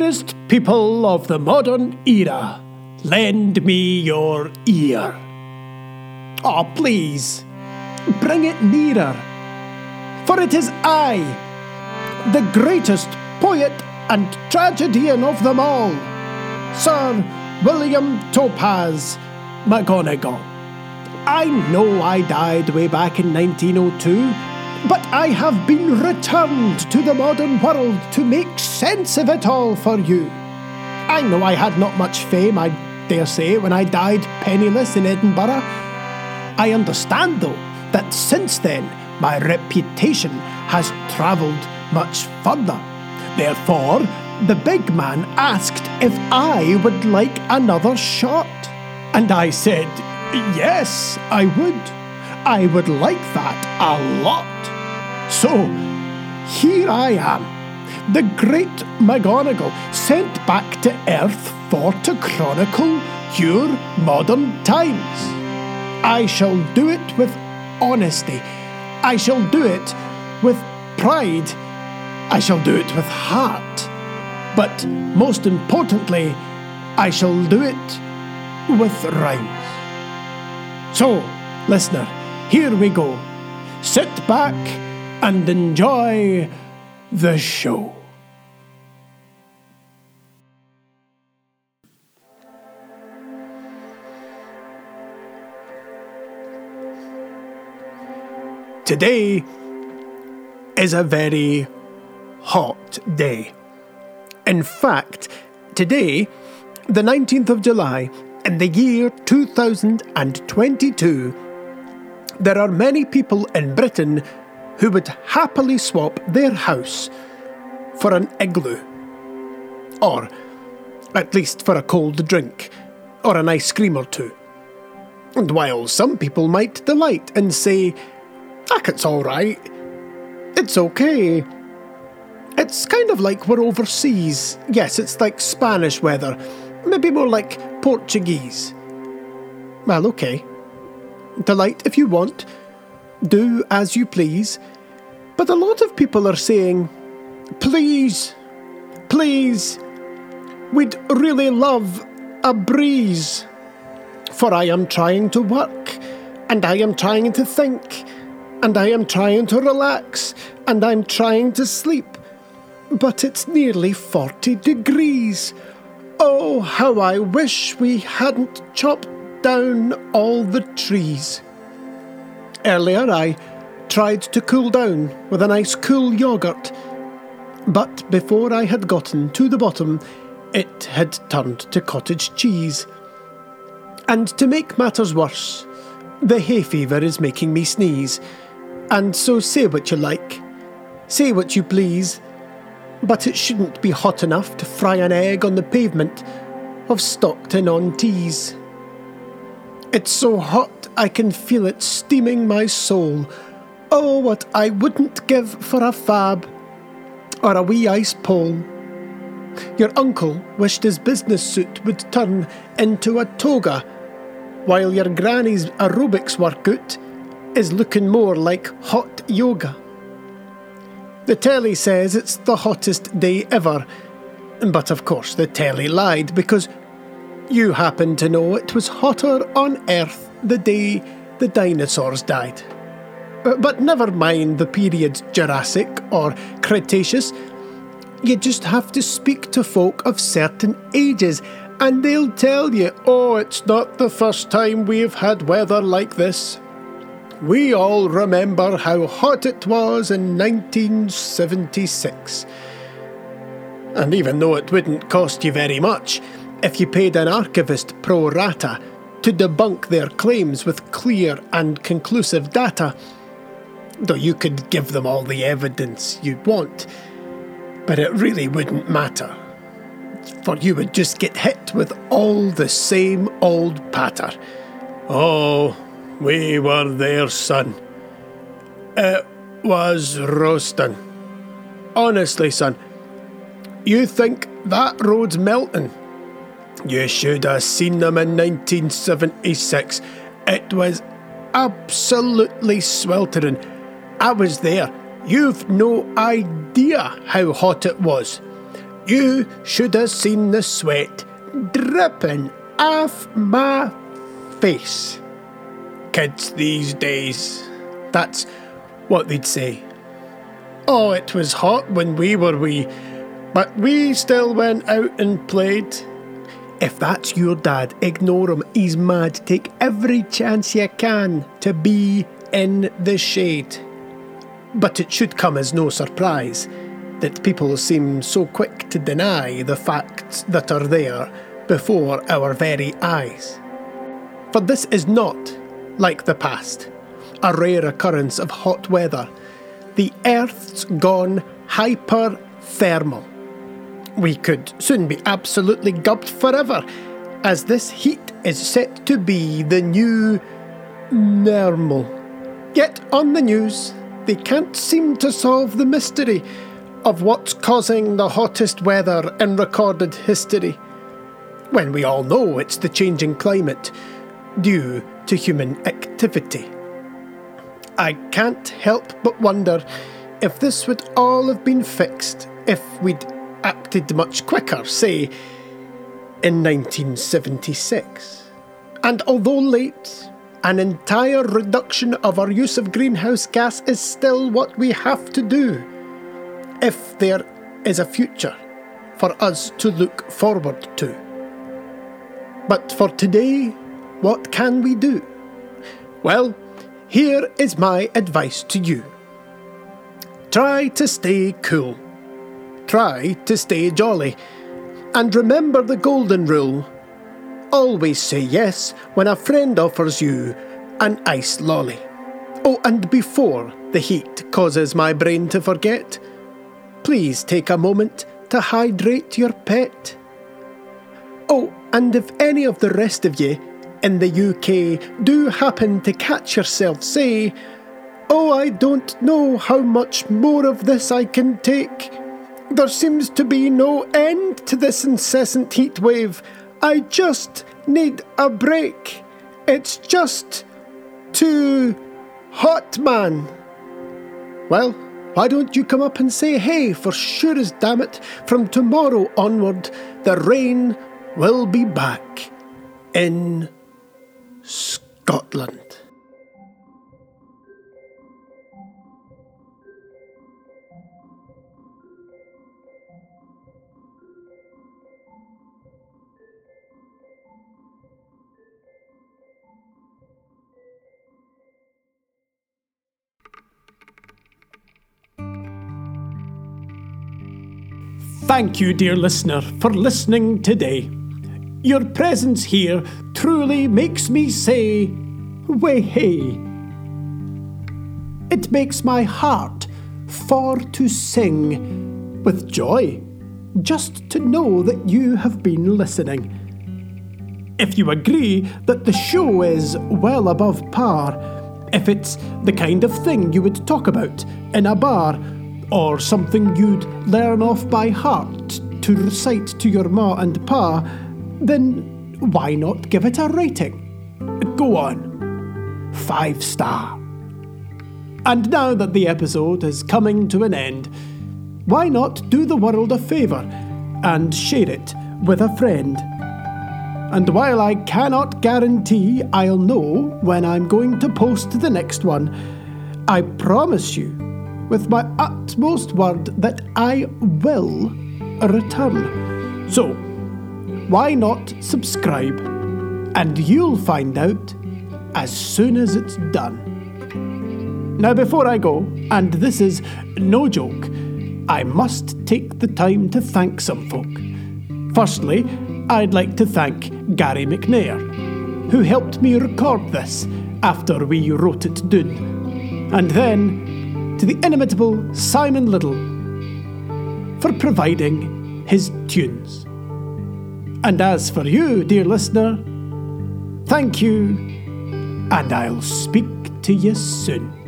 Dearest people of the modern era, lend me your ear. Oh, please, bring it nearer. For it is I, the greatest poet and tragedian of them all, Sir William Topaz McGonagall. I know I died way back in 1902, but I have been returned to the modern world to make sense of it all for you. I know I had not much fame, I dare say, when I died penniless in Edinburgh. I understand, though, that since then my reputation has travelled much further. Therefore, the big man asked if I would like another shot. And I said, Yes, I would. I would like that a lot. So, here I am, the great McGonagall, sent back to Earth for to chronicle your modern times. I shall do it with honesty. I shall do it with pride. I shall do it with heart. But most importantly, I shall do it with rhymes. So, listener, here we go. Sit back and enjoy the show. Today is a very hot day. In fact, today, the 19th of July, in the year 2022, there are many people in Britain who would happily swap their house for an igloo. Or, at least for a cold drink, or an ice cream or two. And while some people might delight and say, Heck, it's alright, it's okay. It's kind of like we're overseas. Yes, it's like Spanish weather, maybe more like Portuguese. Well, okay. Delight if you want, do as you please. But a lot of people are saying, please, please, we'd really love a breeze. For I am trying to work, and I am trying to think, and I am trying to relax, and I'm trying to sleep. But it's nearly 40 degrees. Oh, how I wish we hadn't chopped down all the trees. Earlier, I tried to cool down with a nice cool yoghurt, but before I had gotten to the bottom, it had turned to cottage cheese. And to make matters worse, the hay fever is making me sneeze. And so say what you like, say what you please, but it shouldn't be hot enough to fry an egg on the pavement of Stockton on Tees. It's so hot I can feel it steaming my soul. Oh, what I wouldn't give for a fab or a wee ice pole. Your uncle wished his business suit would turn into a toga, while your granny's aerobics workout is looking more like hot yoga. The telly says it's the hottest day ever, but of course the telly lied because you happen to know it was hotter on Earth the day the dinosaurs died. Uh, But never mind the periods Jurassic or Cretaceous. You just have to speak to folk of certain ages, and they'll tell you, oh, it's not the first time we've had weather like this. We all remember how hot it was in 1976. And even though it wouldn't cost you very much, if you paid an archivist pro rata to debunk their claims with clear and conclusive data, though you could give them all the evidence you want, but it really wouldn't matter. For you would just get hit with all the same old patter. Oh, we were there, son. It was roasting. Honestly, son, you think that road's melting? You should have seen them in 1976. It was absolutely sweltering. I was there. You've no idea how hot it was. You should have seen the sweat dripping off my face. Kids these days, that's what they'd say. Oh, it was hot when we were wee, but we still went out and played. If that's your dad, ignore him. He's mad. Take every chance you can to be in the shade. But it should come as no surprise that people seem so quick to deny the facts that are there before our very eyes. For this is not like the past, a rare occurrence of hot weather. The Earth's gone hyperthermal. We could soon be absolutely gubbed forever, as this heat is set to be the new normal. Yet on the news, they can't seem to solve the mystery of what's causing the hottest weather in recorded history. When we all know it's the changing climate due to human activity. I can't help but wonder if this would all have been fixed if we'd acted much quicker, say, in 1976. And although late, an entire reduction of our use of greenhouse gas is still what we have to do if there is a future for us to look forward to. But for today, what can we do? Well, here is my advice to you. Try to stay cool. Try to stay jolly. And remember the golden rule. Always say yes when a friend offers you an ice lolly. Oh, and before the heat causes my brain to forget, please take a moment to hydrate your pet. Oh, and if any of the rest of you in the UK do happen to catch yourself say, Oh, I don't know how much more of this I can take. There seems to be no end to this incessant heat wave. I just need a break. It's just too hot, man. Well, why don't you come up and say hey, for sure as damn it, from tomorrow onward, the rain will be back in Scotland. Thank you, dear listener, for listening today. Your presence here truly makes me say, way hey. It makes my heart for to sing with joy just to know that you have been listening. If you agree that the show is well above par, if it's the kind of thing you would talk about in a bar or something you'd learn off by heart to recite to your ma and pa, then why not give it a rating? Go on. Five star. And now that the episode is coming to an end, why not do the world a favour and share it with a friend? And while I cannot guarantee I'll know when I'm going to post the next one, I promise you with my utmost word that I will return. So, why not subscribe? And you'll find out as soon as it's done. Now, before I go, and this is no joke, I must take the time to thank some folk. Firstly, I'd like to thank Gary McNair, who helped me record this after we wrote it down. And then to the inimitable Simon Little for providing his tunes. And as for you, dear listener, thank you, and I'll speak to you soon.